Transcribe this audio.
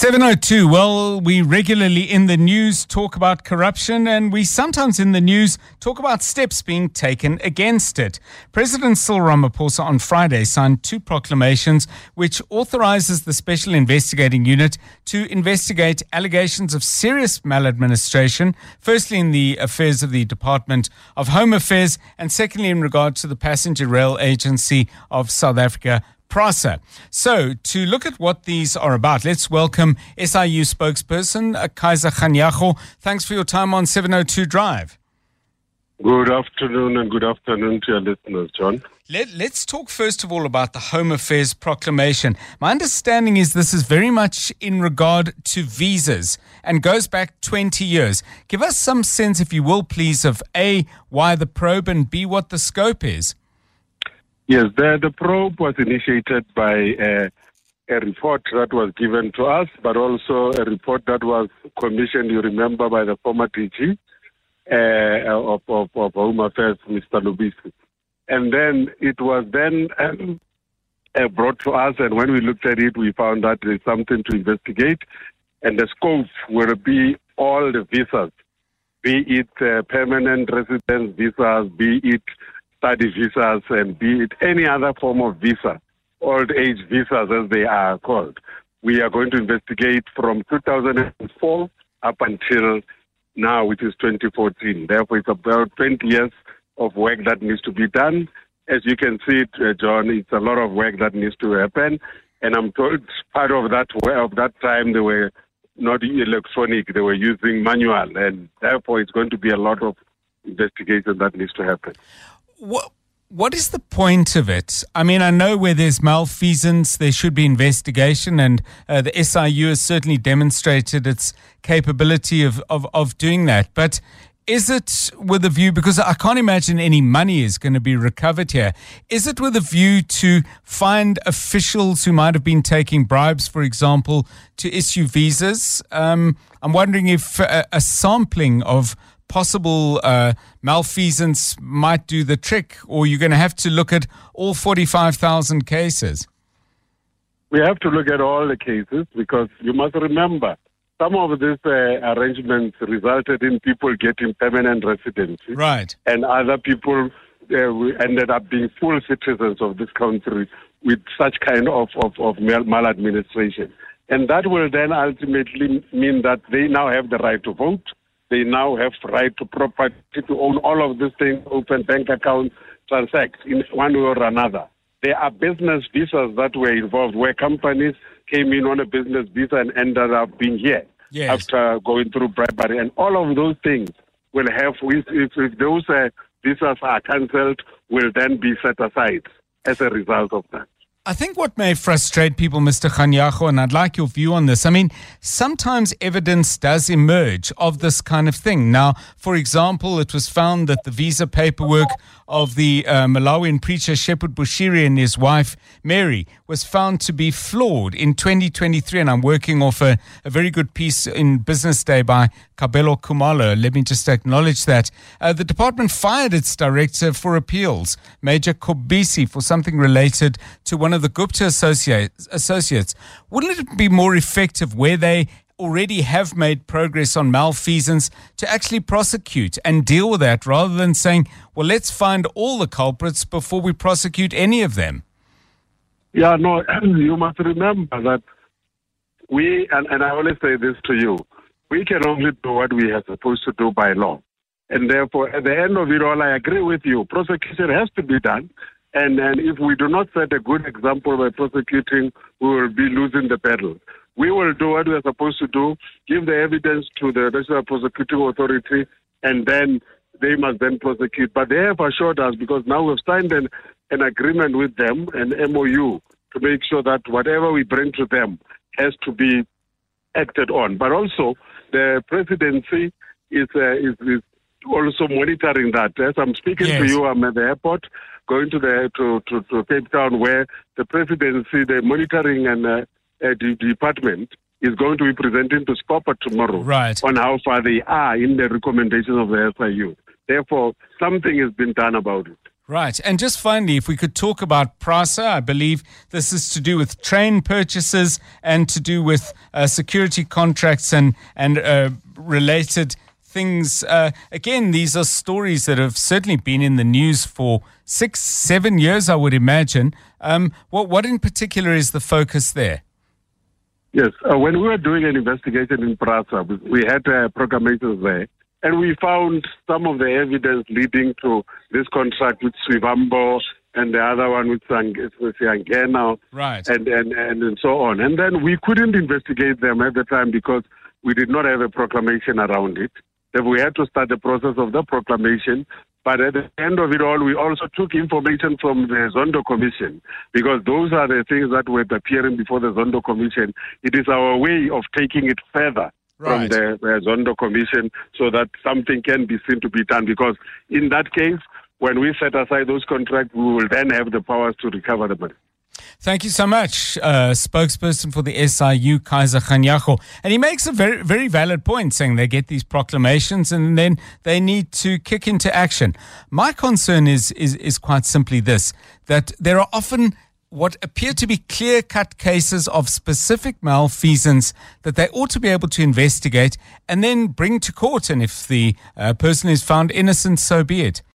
702. Well, we regularly in the news talk about corruption, and we sometimes in the news talk about steps being taken against it. President Cyril Ramaphosa on Friday signed two proclamations which authorizes the Special Investigating Unit to investigate allegations of serious maladministration, firstly in the affairs of the Department of Home Affairs, and secondly in regard to the Passenger Rail Agency of South Africa, PRASA. So, to look at what these are about, let's welcome SIU spokesperson uh, Kaizer Kganyago. Thanks for your time on 702 Drive. Good afternoon and good afternoon to your listeners, John. Let, us talk first of all about the Home Affairs Proclamation. My understanding is this is very much in regard to visas and goes back 20 years. Give us some sense, if you will, please, of A, why the probe, and B, what the scope is. Yes, the, the probe was initiated by a report that was given to us, but also a report that was commissioned, you remember, by the former DG uh, of, of, of, Home Affairs, Mr. Lubisi. And then it was then um, uh, brought to us, and when we looked at it, we found that there's something to investigate, and the scope will be all the visas, be it uh, permanent residence visas, be it study visas and be it any other form of visa, old age visas as they are called. We are going to investigate from 2004 up until now, which is 2014. Therefore, it's about 20 years of work that needs to be done. As you can see, uh, John, it's a lot of work that needs to happen. And I'm told part of that of that time they were not electronic; they were using manual, and therefore it's going to be a lot of investigation that needs to happen what what is the point of it? I mean, I know where there's malfeasance, there should be investigation, and uh, the SIU has certainly demonstrated its capability of, of, of doing that. But is it with a view, because I can't imagine any money is going to be recovered here, is it with a view to find officials who might have been taking bribes, for example, to issue visas? Um, I'm wondering if a, a sampling of possible uh, malfeasance might do the trick, or you're going to have to look at all 45,000 cases? We have to look at all the cases because you must remember some of these uh, arrangements resulted in people getting permanent residency. Right. And other people uh, ended up being full citizens of this country with such kind of, of, of maladministration. And that will then ultimately mean that they now have the right to vote they now have right to property, to own all of these things, open bank accounts, transact in one way or another. There are business visas that were involved where companies came in on a business visa and ended up being here yes. after going through bribery. And all of those things will have, if, if those uh, visas are cancelled, will then be set aside as a result of that. I think what may frustrate people, Mr. Kganyago, and I'd like your view on this. I mean, sometimes evidence does emerge of this kind of thing. Now, for example, it was found that the visa paperwork of the uh, Malawian preacher Shepherd Bushiri and his wife Mary was found to be flawed in 2023. And I'm working off a, a very good piece in Business Day by Kabelo Khumalo. Let me just acknowledge that. Uh, the department fired its director for appeals, Major Kobisi, for something related to one of the Gupta associates. Wouldn't it be more effective where they already have made progress on malfeasance to actually prosecute and deal with that rather than saying, well, let's find all the culprits before we prosecute any of them? Yeah, no, you must remember that we, and, and I always say this to you, we can only do what we are supposed to do by law. And therefore, at the end of it all, I agree with you. Prosecution has to be done. And, and if we do not set a good example by prosecuting, we will be losing the battle. We will do what we are supposed to do, give the evidence to the National Prosecuting Authority, and then they must then prosecute. But they have assured us because now we've signed an, an agreement with them, an MOU, to make sure that whatever we bring to them has to be acted on. But also, the presidency is, uh, is, is also monitoring that. As I'm speaking yes. to you, I'm at the airport, going to the to, to, to Cape Town, where the presidency, the monitoring and uh, uh, the department is going to be presenting to SCOPA tomorrow right. on how far they are in the recommendations of the SIU. Therefore, something has been done about it. Right. And just finally, if we could talk about PRASA, I believe this is to do with train purchases and to do with uh, security contracts and, and uh, related things. Uh, again, these are stories that have certainly been in the news for six, seven years, I would imagine. Um, what, what in particular is the focus there? Yes, uh, when we were doing an investigation in Prasa, we had uh, proclamations there, and we found some of the evidence leading to this contract with Swifambo and the other one with Siyangena, right. and, and, and, and so on. And then we couldn't investigate them at the time because we did not have a proclamation around it. Then we had to start the process of the proclamation. But at the end of it all, we also took information from the Zondo Commission because those are the things that were appearing before the Zondo Commission. It is our way of taking it further right. from the, the Zondo Commission so that something can be seen to be done. Because in that case, when we set aside those contracts, we will then have the powers to recover the money. Thank you so much, uh, spokesperson for the SIU, Kaizer Kganyago. And he makes a very, very valid point, saying they get these proclamations and then they need to kick into action. My concern is, is, is quite simply this that there are often what appear to be clear cut cases of specific malfeasance that they ought to be able to investigate and then bring to court. And if the uh, person is found innocent, so be it.